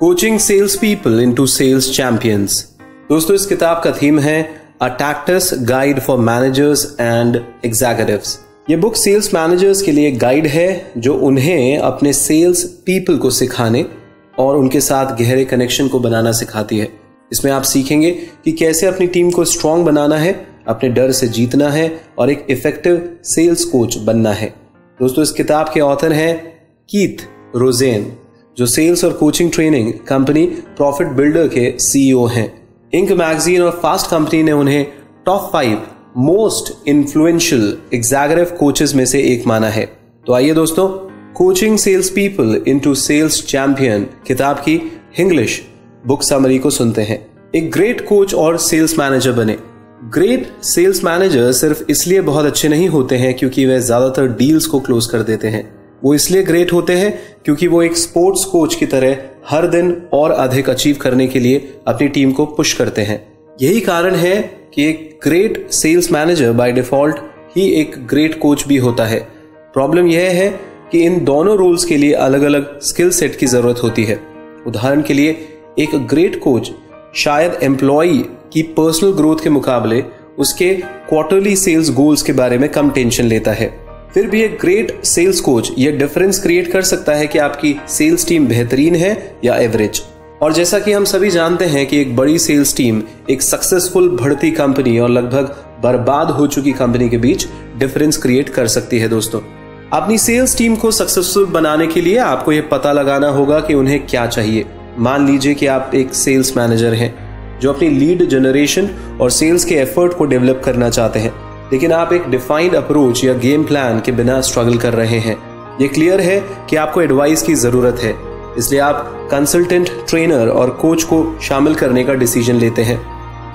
Coaching sales people into sales champions दोस्तों, इस किताब का थीम है a tactical guide for managers and executives ये बुक सेल्स मैनेजर्स के लिए गाइड है, जो उन्हें अपने सेल्स पीपल को सिखाने और उनके साथ गहरे कनेक्शन को बनाना सिखाती है। इसमें आप सीखेंगे कि कैसे अपनी टीम को स्ट्रांग बनाना है, अपने डर से जीतना है और एक इफ़ेक्टिव सेल्स कोच बनना है। दोस्तों, इस किताब के ऑथर हैं कीथ रोजेन जो सेल्स और coaching training company profit builder के सीईओ हैं। इंक मैगजीन और फास्ट कंपनी ने उन्हें top five most influential executive coaches में से एक माना है। तो आइए दोस्तों coaching sales people into sales champion किताब की इंग्लिश बुक समरी को सुनते हैं। एक ग्रेट कोच और सेल्स मैनेजर बने। ग्रेट सेल्स मैनेजर सिर्फ़ इसलिए बहुत अच्छे नहीं होते हैं क्योंकि वे ज़्यादातर डील्स को क्लोज कर देते हैं। वो इसलिए ग्रेट होते हैं क्योंकि वो एक स्पोर्ट्स कोच की तरह हर दिन और अधिक अचीव करने के लिए अपनी टीम को पुश करते हैं। यही कारण है कि एक great sales manager by default ही एक ग्रेट कोच भी होता है। प्रॉब्लम यह है कि इन दोनों रोल्स के लिए अलग अलग स्किल सेट की ज़रूरत होती है। उदाहरण के लिए, एक ग्रेट कोच शायद एम्प्लॉय की पर्सनल ग्रोथ के मुकाबले उसके क्वार्टरली सेल्स गोल्स के बारे में कम टेंशन लेता है। फिर भी एक ग्रेट सेल्स कोच यह डिफरेंस क्रिएट कर सकता है कि आपकी सेल्स टीम बेहतरीन है या एवरेज और जैसा कि हम सभी जानते हैं कि एक बड़ी सेल्स टीम एक सक्सेसफुल बढ़ती कंपनी और लगभग बर्बाद हो चुकी कंपनी के बीच डिफरेंस क्रिएट कर सकती है दोस्तों। अपनी सेल्स टीम को सक्सेसफुल बनाने के लिए आपको यह पता लगाना होगा कि उन्हें क्या चाहिए। मान लीजिए कि आप एक सेल्स मैनेजर हैं, जो अपनी लीड जनरेशन और सेल्स के एफर्ट को डेवलप करना चाहते हैं। लेकिन आप एक डिफाइंड अप्रोच या गेम प्लान के बिना स्ट्रगल कर रहे हैं। ये क्लियर है कि आपको एडवाइस की ज़रूरत है। इसलिए आप कंसल्टेंट ट्रेनर और कोच को शामिल करने का डिसीज़न लेते हैं।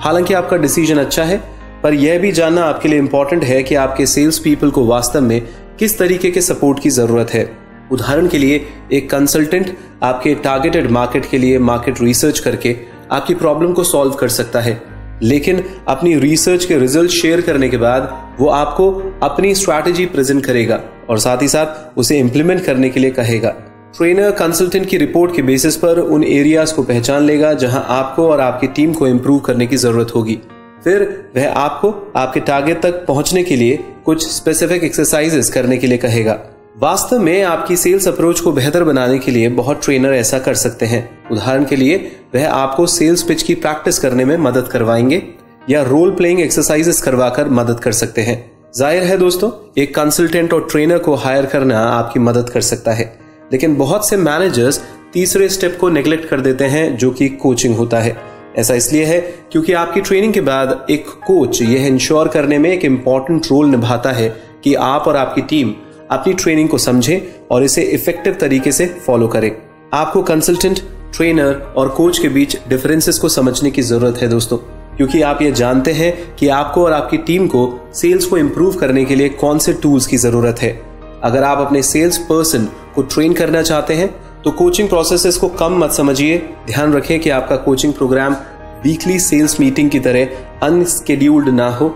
हालाँकि आपका डिसीज़न अच्छा है, पर यह भी जानना आपके लिए इंपॉर्टेंट है कि आपके सेल्स पीपल को वास्तव में किस तरीके के सपोर्ट की ज़रूरत है। उदाहरण के लिए, एक कंसल्टेंट आपके टारगेटेड मार्केट के लिए मार्केट रिसर्च करके आपकी प्रॉब्लम को सॉल्व कर सकता है। लेकिन अपनी रिसर्च के रिज़ल्ट शेयर करने के बाद वो आपको अपनी स्ट्रैटेजी प्रेजेंट करेगा और साथ ही साथ उसे इम्प्लीमेंट करने के लिए कहेगा। ट्रेनर कंसल्टेंट की रिपोर्ट के बेसिस पर उन एरियाज़ को पहचान लेगा जहाँ आपको और आपकी टीम को इम्प्रूव करने की ज़रूरत होगी। फिर वह आपको आपके टारगेट तक पहुँचने के लिए कुछ स्पेसिफिक एक्सरसाइजेस करने के लिए कहेगा। वास्तव में आपकी सेल्स अप्रोच को बेहतर बनाने के लिए बहुत ट्रेनर ऐसा कर सकते हैं। उदाहरण के लिए, वह आपको सेल्स पिच की प्रैक्टिस करने में मदद करवाएँगे या रोल प्लेइंग एक्सरसाइजेस करवाकर मदद कर सकते हैं। ज़ाहिर है दोस्तों, एक कंसल्टेंट और ट्रेनर को हायर करना आपकी मदद कर सकता है। लेकिन बहुत से मैनेजर्स तीसरे स्टेप को नेग्लेक्ट कर देते हैं, जो कि कोचिंग होता है। ऐसा इसलिए है क्योंकि आपकी ट्रेनिंग के बाद एक कोच यह इंश्योर करने में एक इंपॉर्टेंट रोल निभाता है कि आप और आपकी टीम अपनी ट्रेनिंग को समझें और इसे इफ़ेक्टिव तरीके से फॉलो करें। आपको कंसल्टेंट ट्रेनर और कोच के बीच डिफरेंसेस को समझने की ज़रूरत है दोस्तों, क्योंकि आप ये जानते हैं कि आपको और आपकी टीम को सेल्स को इंप्रूव करने के लिए कौन से टूल्स की ज़रूरत है। अगर आप अपने सेल्स पर्सन को ट्रेन करना चाहते हैं तो कोचिंग प्रोसेसेस को कम मत समझिए। ध्यान रखें कि आपका coaching programme weekly sales meeting की तरह अनस्केड्यूल्ड ना हो।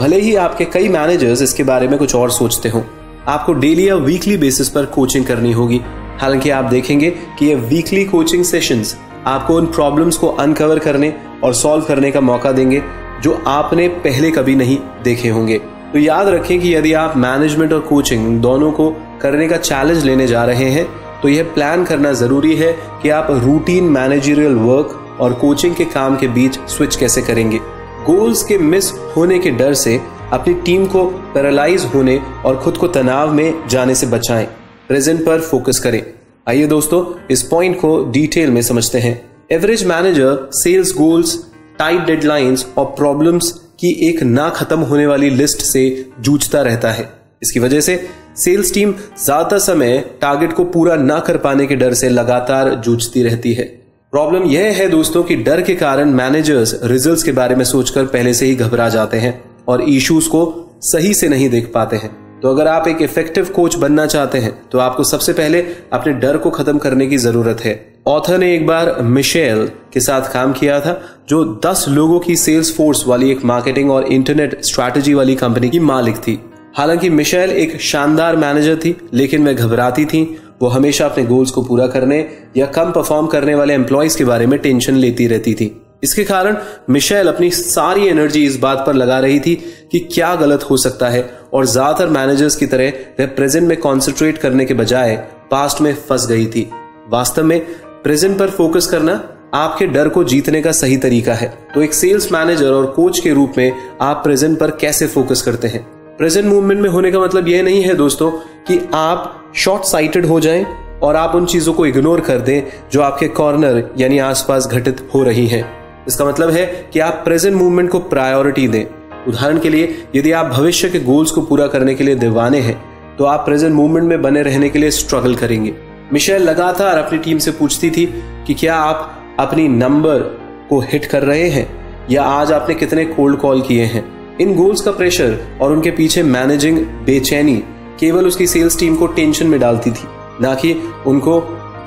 भले ही आपके कई मैनेजर्स इसके बारे में कुछ और सोचते हों। आपको डेली या वीकली बेसिस पर कोचिंग करनी होगी। हालाँकि आप देखेंगे कि ये वीकली कोचिंग सेशंस आपको उन प्रॉब्लम्स को अनकवर करने और सॉल्व करने का मौका देंगे, जो आपने पहले कभी नहीं देखे होंगे। तो याद रखें कि यदि आप मैनेजमेंट और कोचिंग दोनों को करने का चैलेंज लेने जा रहे हैं तो यह प्लान करना ज़रूरी है कि आप रूटीन मैनेजरियल वर्क और कोचिंग के काम के बीच स्विच कैसे करेंगे। गोल्स के मिस होने के डर से अपनी टीम को पैरालाइज होने और खुद को तनाव में जाने से बचाएँ। प्रेजेंट पर फोकस करें। आइए दोस्तों, इस पॉइंट को डिटेल में समझते हैं। Average manager sales goals tight deadlines और प्रॉब्लम्स की एक ना खत्म होने वाली लिस्ट से जूझता रहता है। इसकी वजह से सेल्स टीम ज़्यादातर समय टारगेट को पूरा ना कर पाने के डर से लगातार जूझती रहती है। प्रॉब्लम यह है दोस्तों कि डर के कारण मैनेजर्स रिजल्ट्स के बारे में सोचकर पहले से ही घबरा जाते हैं। और इश्यूज़ को सही से नहीं देख पाते हैं। तो अगर आप एक इफ़ेक्टिव कोच बनना चाहते हैं तो आपको सबसे पहले अपने डर को खत्म करने की ज़रूरत है। ऑथर ने एक बार मिशेल के साथ काम किया था, जो 10 लोगों की सेल्स फोर्स वाली एक मार्केटिंग और इंटरनेट स्ट्रैटेजी वाली कंपनी की मालिक थी। हालाँकि मिशेल एक शानदार मैनेजर थी, लेकिन वह घबराती थी। वो हमेशा अपने गोल्स को पूरा करने या कम परफॉर्म करने वाले एम्प्लॉयज़ के बारे में टेंशन लेती रहती थी। इसके कारण मिशेल अपनी सारी एनर्जी इस बात पर लगा रही थी कि क्या गलत हो सकता है और ज़्यादातर मैनेजर्स की तरह वह प्रेजेंट में कॉन्सेंट्रेट करने के बजाय पास्ट में फंस गई थी। वास्तव में प्रेजेंट पर फोकस करना आपके डर को जीतने का सही तरीका है। तो एक सेल्स मैनेजर और कोच के रूप में आप प्रेजेंट पर कैसे फोकस करते हैं? प्रेजेंट मूवमेंट में होने का मतलब यह नहीं है दोस्तों कि आप शॉर्ट साइटेड हो जाएँ और आप उन चीज़ों को इग्नोर कर दें जो आपके कॉर्नर यानी आसपास घटित हो रही हैं। इसका मतलब है कि आप प्रेजेंट मूवमेंट को प्रायोरिटी दें। उदाहरण के लिए, यदि आप भविष्य के गोल्स को पूरा करने के लिए दीवाने हैं तो आप प्रेजेंट मूवमेंट में बने रहने के लिए स्ट्रगल करेंगे। मिशेल लगातार अपनी टीम से पूछती थी कि क्या आप अपनी नंबर को हिट कर रहे हैं, या आज आपने कितने कोल्ड कॉल किए हैं। इन गोल्स का प्रेशर और उनके पीछे मैनेजिंग बेचैनी केवल उसकी सेल्स टीम को टेंशन में डालती थी, ना कि उनको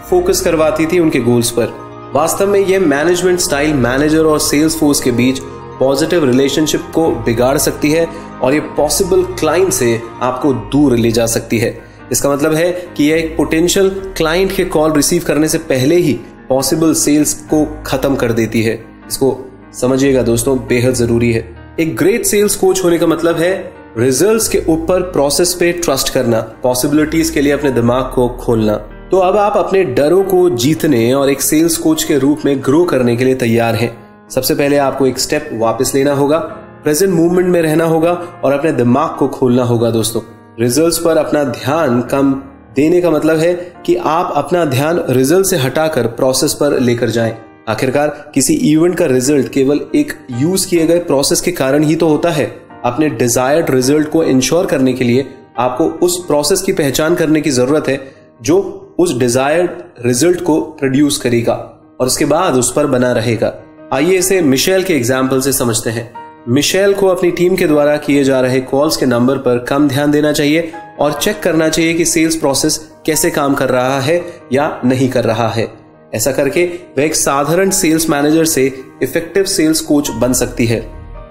फोकस करवाती थी उनके गोल्स पर। वास्तव में यह मैनेजमेंट स्टाइल मैनेजर और सेल्स फोर्स के बीच पॉजिटिव रिलेशनशिप को बिगाड़ सकती है और ये पॉसिबल क्लाइंट से आपको दूर ले जा सकती है। इसका मतलब है कि यह एक पोटेंशियल क्लाइंट के कॉल रिसीव करने से पहले ही पॉसिबल सेल्स को खत्म कर देती है। इसको समझिएगा दोस्तों, बेहद ज़रूरी है। एक ग्रेट सेल्स कोच होने का मतलब है रिजल्ट्स के ऊपर प्रोसेस पे ट्रस्ट करना पॉसिबिलिटीज के लिए अपने दिमाग को खोलना। तो अब आप अपने डरों को जीतने और एक सेल्स कोच के रूप में ग्रो करने के लिए तैयार हैं। सबसे पहले आपको एक स्टेप वापस लेना होगा प्रेजेंट मूवमेंट में रहना होगा और अपने दिमाग को खोलना होगा दोस्तों। रिजल्ट्स पर अपना ध्यान कम देने का मतलब है कि आप अपना ध्यान रिज़ल्ट से हटाकर प्रोसेस पर लेकर जाएँ। आखिरकार, किसी इवेंट का रिज़ल्ट केवल एक यूज़ किए गए प्रोसेस के कारण ही तो होता है। अपने डिजायर्ड रिज़ल्ट को इंश्योर करने के लिए आपको उस प्रोसेस की पहचान करने की ज़रूरत है, जो उस डिजायर्ड रिज़ल्ट को प्रोड्यूस करेगा और उसके बाद उस पर बना रहेगा। आइए इसे मिशेल के एग्ज़ाम्पल से समझते हैं। मिशेल को अपनी टीम के द्वारा किए जा रहे कॉल्स के नंबर पर कम ध्यान देना चाहिए और चेक करना चाहिए कि सेल्स प्रोसेस कैसे काम कर रहा है या नहीं कर रहा है। ऐसा करके वह एक साधारण सेल्स मैनेजर से इफ़ेक्टिव सेल्स कोच बन सकती है।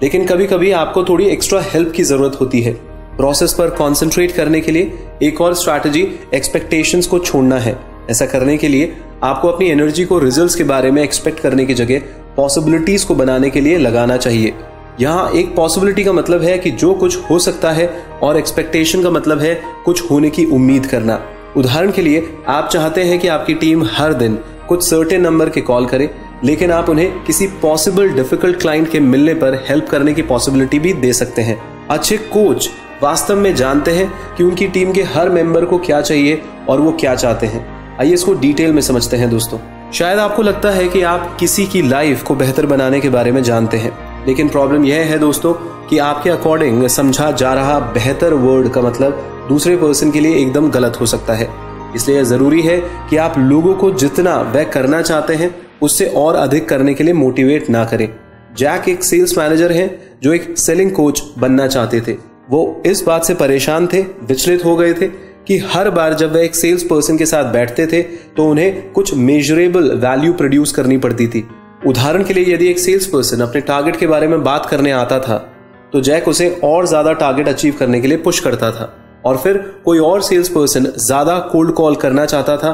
लेकिन कभी कभी आपको थोड़ी एक्स्ट्रा हेल्प की ज़रूरत होती है। प्रोसेस पर कॉन्सेंट्रेट करने के लिए एक और स्ट्रैटेजी एक्सपेक्टेशंस को छोड़ना है। ऐसा करने के लिए आपको अपनी एनर्जी को रिजल्ट्स के बारे में एक्सपेक्ट करने की जगह पॉसिबिलिटीज को बनाने के लिए लगाना चाहिए। यहाँ एक पॉसिबिलिटी का मतलब है कि जो कुछ हो सकता है और एक्सपेक्टेशन का मतलब है कुछ होने की उम्मीद करना। उदाहरण के लिए आप चाहते हैं कि आपकी टीम हर दिन कुछ सर्टेन नंबर के कॉल करे, लेकिन आप उन्हें किसी पॉसिबल डिफ़िकल्ट क्लाइंट के मिलने पर हेल्प करने की पॉसिबिलिटी भी दे सकते हैं। अच्छे कोच वास्तव में जानते हैं कि उनकी टीम के हर मेंबर को क्या चाहिए और वो क्या चाहते हैं। आइए इसको डिटेल में समझते हैं दोस्तों। शायद आपको लगता है कि आप किसी की लाइफ को बेहतर बनाने के बारे में जानते हैं, लेकिन प्रॉब्लम यह है दोस्तों कि आपके अकॉर्डिंग समझा जा रहा बेहतर वर्ड का मतलब दूसरे पर्सन के लिए एकदम गलत हो सकता है। इसलिए ज़रूरी है कि आप लोगों को जितना वह करना चाहते हैं, उससे और अधिक करने के लिए मोटिवेट ना करें। जैक एक सेल्स मैनेजर हैं, जो एक सेलिंग कोच बनना चाहते थे। वो इस बात से परेशान थे, विचलित हो गए थे, कि हर बार जब वह एक सेल्स पर्सन के साथ बैठते थे तो उन्हें कुछ मेजरेबल वैल्यू प्रोड्यूस करनी पड़ती थी। उदाहरण के लिए यदि एक सेल्स पर्सन अपने टारगेट के बारे में बात करने आता था तो जैक उसे और ज़्यादा टारगेट अचीव करने के लिए पुश करता था। और फिर कोई और सेल्स पर्सन ज़्यादा कोल्ड कॉल करना चाहता था,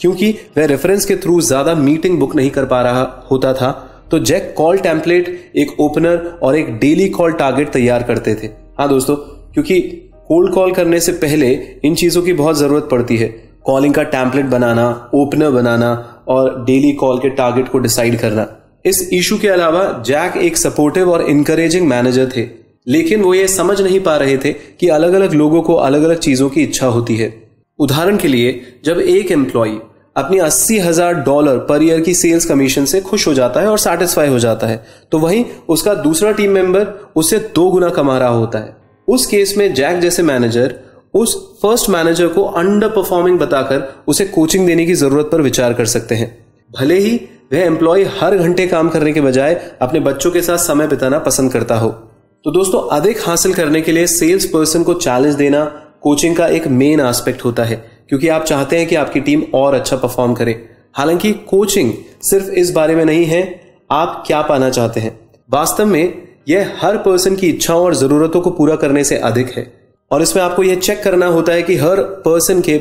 क्योंकि वह रेफरेंस के थ्रू ज़्यादा मीटिंग बुक नहीं कर पा रहा होता था तो जैक कॉल टेम्पलेट एक ओपनर और एक डेली कॉल टारगेट तैयार करते थे। हाँ दोस्तों, क्योंकि कोल्ड कॉल करने से पहले इन चीज़ों की बहुत ज़रूरत पड़ती है। कॉलिंग का टैंपलेट बनाना ओपनर बनाना और डेली कॉल के टारगेट को डिसाइड करना। इस इशू के अलावा जैक एक सपोर्टिव और इनकरेजिंग मैनेजर थे, लेकिन वो ये समझ नहीं पा रहे थे कि अलग अलग लोगों को अलग अलग चीज़ों की इच्छा होती है। उदाहरण के लिए, जब एक एम्प्लॉय अपनी अस्सी हज़ार डॉलर पर ईयर की सेल्स कमीशन से खुश हो जाता है और सेटिस्फाई हो जाता है। तो वहीं उसका दूसरा टीम मेंबर उससे दो गुना कमा रहा होता है। उस केस में जैक जैसे मैनेजर उस फ़र्स्ट मैनेजर को अंडर परफॉर्मिंग बताकर उसे कोचिंग देने की ज़रूरत पर विचार कर सकते हैं। भले ही वह एम्प्लॉय हर घंटे काम करने के बजाय अपने बच्चों के साथ समय बिताना पसंद करता हो। तो दोस्तों, अधिक हासिल करने के लिए सेल्स पर्सन को चैलेंज देना कोचिंग का एक मेन एस्पेक्ट होता है। क्योंकि आप चाहते हैं कि आपकी टीम और अच्छा परफॉर्म करे। हालाँकि कोचिंग सिर्फ़ इस बारे में नहीं है, आप क्या पाना चाहते हैं? वास्तव में यह हर पर्सन की इच्छाओं और जरूरतों को पूरा करने से अधिक है। और इसमें आपको यह चेक करना होता है कि हर पर्सन के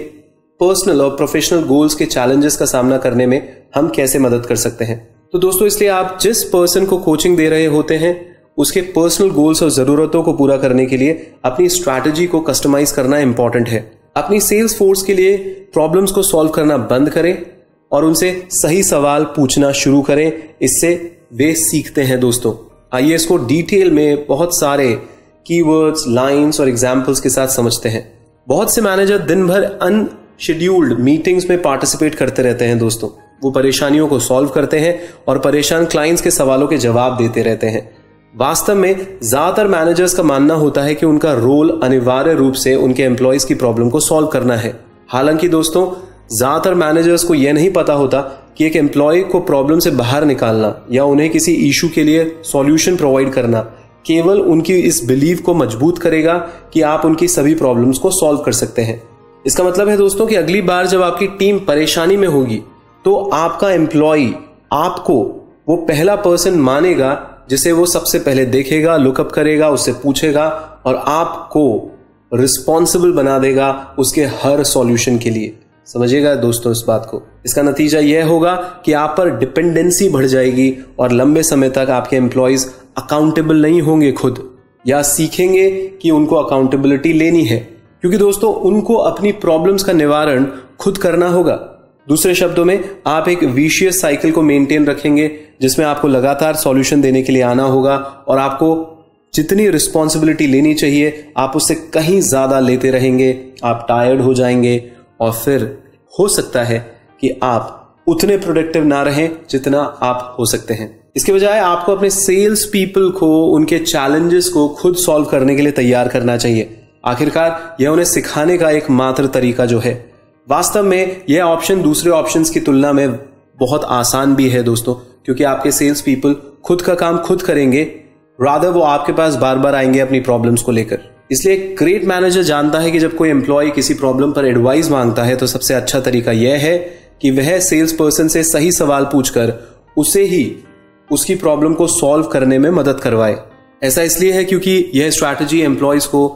पर्सनल और प्रोफेशनल गोल्स के चैलेंजेस का सामना करने में हम कैसे मदद कर सकते हैं। तो दोस्तों, इसलिए आप जिस पर्सन को कोचिंग दे रहे होते हैं, उसके पर्सनल गोल्स और जरूरतों को पूरा करने के लिए अपनी स्ट्रैटेजी को कस्टमाइज करना इंपॉर्टेंट है। अपनी सेल्स फोर्स के लिए प्रॉब्लम्स को सॉल्व करना बंद करें और उनसे सही सवाल पूछना शुरू करें। इससे वे सीखते हैं दोस्तों। आइए इसको डिटेल में बहुत सारे कीवर्ड्स लाइंस और एग्जाम्पल्स के साथ समझते हैं। बहुत से मैनेजर दिन भर अनशेड्यूल्ड मीटिंग्स में पार्टिसिपेट करते रहते हैं दोस्तों। वो परेशानियों को सॉल्व करते हैं और परेशान क्लाइंट्स के सवालों के जवाब देते रहते हैं। वास्तव में ज़्यादातर मैनेजर्स का मानना होता है कि उनका रोल अनिवार्य रूप से उनके एम्प्लॉयज़ की प्रॉब्लम को सॉल्व करना है। हालाँकि दोस्तों, ज़्यादातर मैनेजर्स को यह नहीं पता होता कि एक एम्प्लॉय को प्रॉब्लम से बाहर निकालना या उन्हें किसी इशू के लिए सॉल्यूशन प्रोवाइड करना केवल उनकी इस बिलीव को मज़बूत करेगा कि आप उनकी सभी प्रॉब्लम्स को सॉल्व कर सकते हैं। इसका मतलब है दोस्तों कि अगली बार जब आपकी टीम परेशानी में होगी तो आपका एम्प्लॉय आपको वो पहला पर्सन मानेगा जिसे वो सबसे पहले देखेगा लुकअप करेगा, उससे पूछेगा और आपको रिस्पॉन्सिबल बना देगा उसके हर सॉल्यूशन के लिए। समझिएगा दोस्तों इस बात को। इसका नतीजा यह होगा कि आप पर डिपेंडेंसी बढ़ जाएगी और लंबे समय तक आपके एम्प्लॉयज़ अकाउंटेबल नहीं होंगे खुद। या सीखेंगे कि उनको अकाउंटेबिलिटी लेनी है। क्योंकि दोस्तों, उनको अपनी प्रॉब्लम्स का निवारण खुद करना होगा। दूसरे शब्दों में, आप एक विशियस साइकिल को मेंटेन रखेंगे, जिसमें आपको लगातार सॉल्यूशन देने के लिए आना होगा, और आपको जितनी रिस्पॉन्सिबिलिटी लेनी चाहिए, आप उससे कहीं ज़्यादा लेते रहेंगे, आप टायर्ड हो जाएँगे, और फिर हो सकता है कि आप उतने प्रोडक्टिव ना रहें, जितना आप हो सकते हैं। इसके बजाय आपको अपने सेल्स पीपल को, उनके चैलेंजेस को खुद सॉल्व करने के लिए तैयार करना चाहिए। आखिरकार, यह उन्हें सिखाने का एक मात्र तरीका जो है वास्तव में यह ऑप्शन दूसरे ऑप्शंस की तुलना में बहुत आसान भी है दोस्तों, क्योंकि आपके सेल्स पीपल खुद का काम खुद करेंगे रादर वो आपके पास बार बार आएँगे अपनी प्रॉब्लम्स को लेकर। इसलिए ग्रेट मैनेजर जानता है कि जब कोई एम्प्लॉय किसी प्रॉब्लम पर एडवाइस माँगता है तो सबसे अच्छा तरीका यह है कि वह सेल्स पर्सन से सही सवाल पूछकर उसे ही उसकी प्रॉब्लम को सॉल्व करने में मदद करवाए। ऐसा इसलिए है क्योंकि यह स्ट्रैटेजी एम्प्लॉयज़ को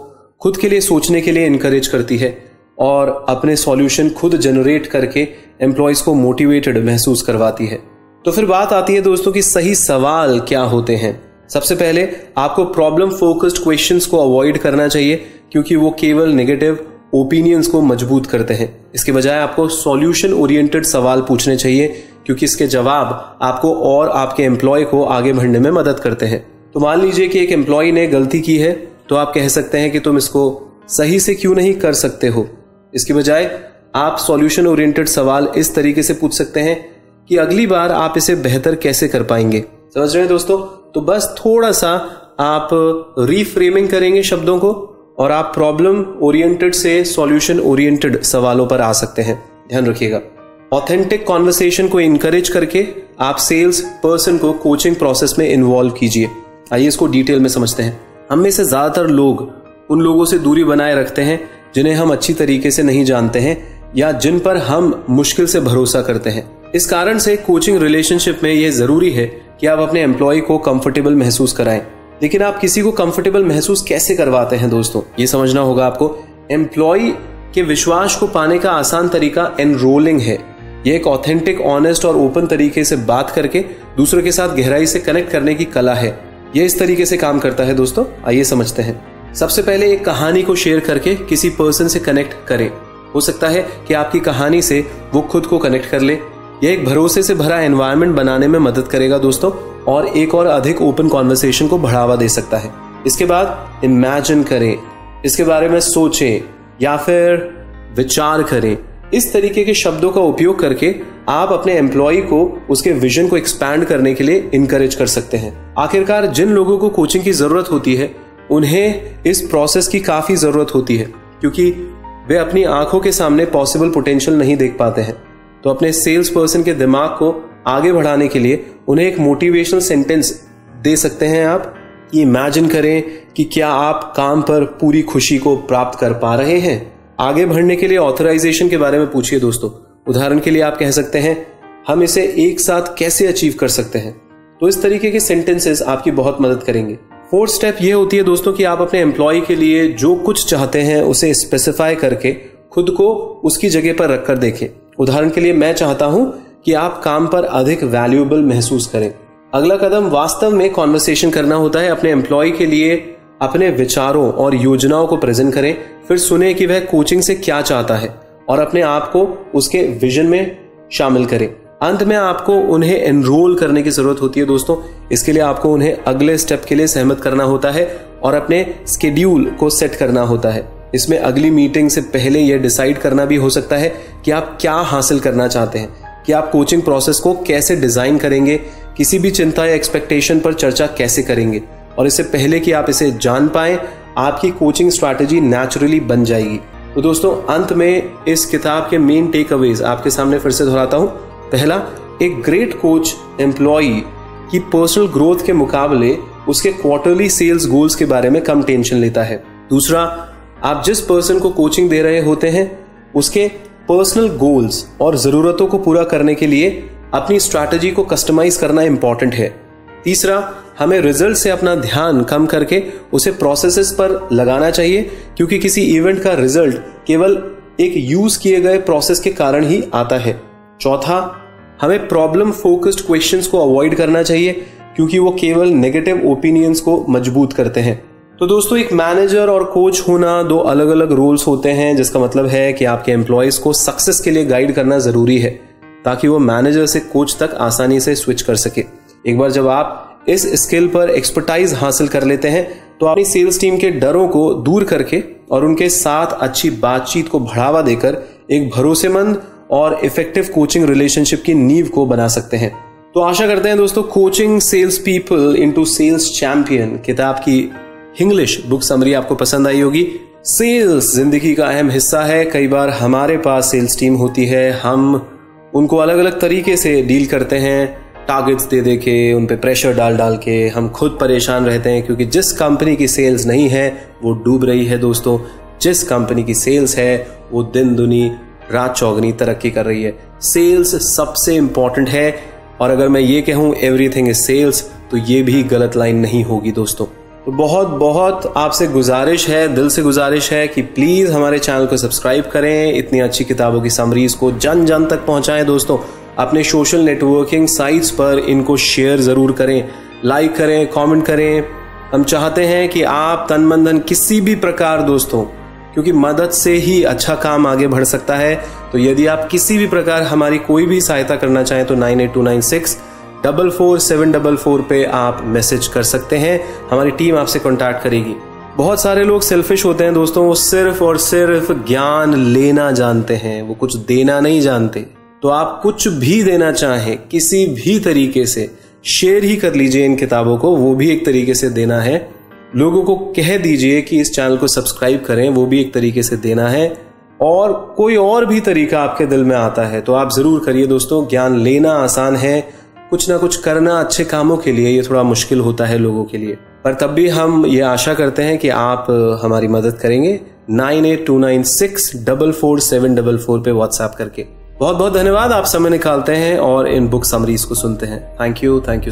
खुद के लिए सोचने के लिए इनकरेज करती है। और अपने सॉल्यूशन खुद जनरेट करके एम्प्लॉयज़ को मोटिवेटेड महसूस करवाती है। तो फिर बात आती है दोस्तों कि सही सवाल क्या होते हैं। सबसे पहले आपको प्रॉब्लम फोकस्ड क्वेश्चंस को अवॉइड करना चाहिए, क्योंकि वो केवल नेगेटिव ओपिनियंस को मज़बूत करते हैं। इसके बजाय आपको सॉल्यूशन ओरिएंटेड सवाल पूछने चाहिए, क्योंकि इसके जवाब आपको और आपके एम्प्लॉय को आगे बढ़ने में मदद करते हैं। तो मान लीजिए कि एक एम्प्लॉय ने गलती की है तो आप कह सकते हैं कि तुम इसको सही से क्यों नहीं कर सकते हो? इसके बजाय आप सॉल्यूशन ओरिएंटेड सवाल इस तरीके से पूछ सकते हैं कि अगली बार आप इसे बेहतर कैसे कर पाएँगे। समझ रहे हैं दोस्तों? तो बस थोड़ा सा आप रीफ्रेमिंग करेंगे शब्दों को और आप प्रॉब्लम ओरिएंटेड से सॉल्यूशन ओरिएंटेड सवालों पर आ सकते हैं। ध्यान रखिएगा। ऑथेंटिक कॉन्वर्सेशन को इनकरेज करके आप सेल्स पर्सन को कोचिंग प्रोसेस में इन्वॉल्व कीजिए। आइए इसको डिटेल में समझते हैं। हम में से ज़्यादातर लोग उन लोगों से दूरी बनाए रखते हैं जिन्हें हम अच्छी तरीके से नहीं जानते हैं या जिन पर हम मुश्किल से भरोसा करते हैं। इस कारण से कोचिंग रिलेशनशिप में यह ज़रूरी है कि आप अपने एम्प्लॉय को कंफर्टेबल महसूस कराएँ। लेकिन आप किसी को कंफर्टेबल महसूस कैसे करवाते हैं दोस्तों? ये समझना होगा आपको। एम्प्लॉय के विश्वास को पाने का आसान तरीका एनरोलिंग है। ये एक ऑथेंटिक ऑनेस्ट और ओपन तरीके से बात करके दूसरों के साथ गहराई से कनेक्ट करने की कला है। ये इस तरीके से काम करता है दोस्तों? आइए समझते हैं। सबसे पहले एक कहानी को शेयर करके किसी पर्सन से कनेक्ट करें। हो सकता है कि आपकी कहानी से वो खुद को कनेक्ट कर ले। यह एक भरोसे से भरा एनवायरनमेंट बनाने में मदद करेगा दोस्तों, और एक और अधिक ओपन कॉन्वर्सेशन को बढ़ावा दे सकता है। इसके बाद इमेजिन करें। इसके बारे में सोचें, या फिर विचार करें। इस तरीके के शब्दों का उपयोग करके आप अपने एम्प्लॉय को, उसके विजन को एक्सपैंड करने के लिए इनकरेज कर सकते हैं। आखिरकार जिन लोगों को कोचिंग की ज़रूरत होती है उन्हें इस प्रोसेस की काफ़ी ज़रूरत होती है, क्योंकि वे अपनी आँखों के सामने पॉसिबल पोटेंशियल नहीं देख पाते हैं। तो अपने सेल्स पर्सन के दिमाग को आगे बढ़ाने के लिए उन्हें एक मोटिवेशनल सेंटेंस दे सकते हैं आप। कि इमेजिन करें कि क्या आप काम पर पूरी खुशी को प्राप्त कर पा रहे हैं। आगे बढ़ने के लिए ऑथराइजेशन के बारे में पूछिए दोस्तों। उदाहरण के लिए आप कह सकते हैं, हम इसे एक साथ कैसे अचीव कर सकते हैं? तो इस तरीके के सेंटेंसेस आपकी बहुत मदद करेंगे। फोर्थ स्टेप ये होती है दोस्तों कि आप अपने एम्प्लॉय के लिए जो कुछ चाहते हैं, उसे स्पेसिफाई करके खुद को उसकी जगह पर रखकर देखें। उदाहरण के लिए मैं चाहता हूँ कि आप काम पर अधिक वैल्यूएबल महसूस करें। अगला कदम, वास्तव में कॉन्वर्सेशन करना होता है अपने एम्प्लॉय के लिए, अपने विचारों और योजनाओं को प्रेजेंट करें, फिर सुने कि वह कोचिंग से क्या चाहता है और अपने आप को उसके विजन में शामिल करें। अंत में आपको उन्हें एनरोल करने की ज़रूरत होती है दोस्तों। इसके लिए आपको उन्हें अगले स्टेप के लिए सहमत करना होता है और अपने स्केड्यूल को सेट करना होता है। इसमें अगली मीटिंग से पहले यह डिसाइड करना भी हो सकता है कि आप क्या हासिल करना चाहते हैं, कि आप कोचिंग प्रोसेस को कैसे डिज़ाइन करेंगे, किसी भी चिंता या एक्सपेक्टेशन पर चर्चा कैसे करेंगे। और इससे पहले कि आप इसे जान पाए, आपकी कोचिंग स्ट्रैटेजी नेचुरली बन जाएगी। तो दोस्तों, अंत में इस किताब के मेन टेक अवेज आपके सामने फिर से दोहराता हूँ। पहला, एक ग्रेट कोच एम्प्लॉय की पर्सनल ग्रोथ के मुकाबले उसके क्वार्टरली सेल्स गोल्स के बारे में कम टेंशन लेता है। दूसरा, आप जिस पर्सन को कोचिंग दे रहे होते हैं, उसके पर्सनल गोल्स और जरूरतों को पूरा करने के लिए अपनी स्ट्रैटेजी को कस्टमाइज करना इंपॉर्टेंट है। तीसरा, हमें रिज़ल्ट से अपना ध्यान कम करके उसे प्रोसेसेस पर लगाना चाहिए, क्योंकि किसी इवेंट का रिज़ल्ट केवल एक यूज़ किए गए प्रोसेस के कारण ही आता है। चौथा, हमें प्रॉब्लम फोकस्ड क्वेश्चंस को अवॉइड करना चाहिए, क्योंकि वो केवल नेगेटिव ओपिनियंस को मज़बूत करते हैं। तो दोस्तों, एक मैनेजर और कोच होना दो अलग अलग रोल्स होते हैं, जिसका मतलब है कि आपके एम्प्लॉयज़ को सक्सेस के लिए गाइड करना ज़रूरी है, ताकि वो मैनेजर से कोच तक आसानी से स्विच कर सके। एक बार जब आप इस स्किल पर एक्सपर्टाइज हासिल कर लेते हैं तो अपनी सेल्स टीम के डरों को दूर करके और उनके साथ अच्छी बातचीत को बढ़ावा देकर एक भरोसेमंद और इफ़ेक्टिव कोचिंग रिलेशनशिप की नींव को बना सकते हैं। तो आशा करते हैं दोस्तों coaching sales people into sales champion किताब की इंग्लिश बुक समरी आपको पसंद आई होगी। सेल्स ज़िंदगी का अहम हिस्सा है। कई बार हमारे पास सेल्स टीम होती है। हम उनको अलग अलग तरीके से डील करते हैं। टारगेट्स दे दे के, उन पे प्रेशर डाल डाल के हम खुद परेशान रहते हैं क्योंकि जिस कंपनी की सेल्स नहीं है, वो डूब रही है दोस्तों। जिस कंपनी की सेल्स है, वो दिन दुनी रात चौगनी तरक्की कर रही है। सेल्स सबसे इंपॉर्टेंट है। और अगर मैं ये कहूँ एवरीथिंग इज़ सेल्स तो ये भी गलत लाइन नहीं होगी दोस्तों। तो बहुत बहुत आपसे गुजारिश है, दिल से गुजारिश है कि प्लीज़ हमारे चैनल को सब्सक्राइब करें। इतनी अच्छी किताबों की समरीज को जन जन तक पहुंचाएँ दोस्तों। अपने सोशल नेटवर्किंग साइट्स पर इनको शेयर ज़रूर करें। लाइक करें कमेंट करें। हम चाहते हैं कि आप तन मन किसी भी प्रकार दोस्तों क्योंकि मदद से ही अच्छा काम आगे बढ़ सकता है। तो यदि आप किसी भी प्रकार हमारी कोई भी सहायता करना चाहें तो nine eight two nine six double four seven double four पे आप मैसेज कर सकते हैं। हमारी टीम आपसे कॉन्टैक्ट करेगी। बहुत सारे लोग सेल्फिश होते हैं दोस्तों, वो सिर्फ़ और सिर्फ़ ज्ञान लेना जानते हैं, वो कुछ देना नहीं जानते। तो आप कुछ भी देना चाहें, किसी भी तरीके से, शेयर ही कर लीजिए इन किताबों को, वो भी एक तरीके से देना है। लोगों को कह दीजिए कि इस चैनल को सब्सक्राइब करें, वो भी एक तरीके से देना है। और कोई और भी तरीका आपके दिल में आता है तो आप ज़रूर करिए दोस्तों। ज्ञान लेना आसान है। कुछ ना कुछ करना अच्छे कामों के लिए ये थोड़ा मुश्किल होता है लोगों के लिए। पर तब भी हम ये आशा करते हैं कि आप हमारी मदद करेंगे। Nine eight two nine six double four seven double four पे व्हाट्सएप करके। बहुत बहुत धन्यवाद। आप समय निकालते हैं और इन बुक समरीज को सुनते हैं। Thank you thank you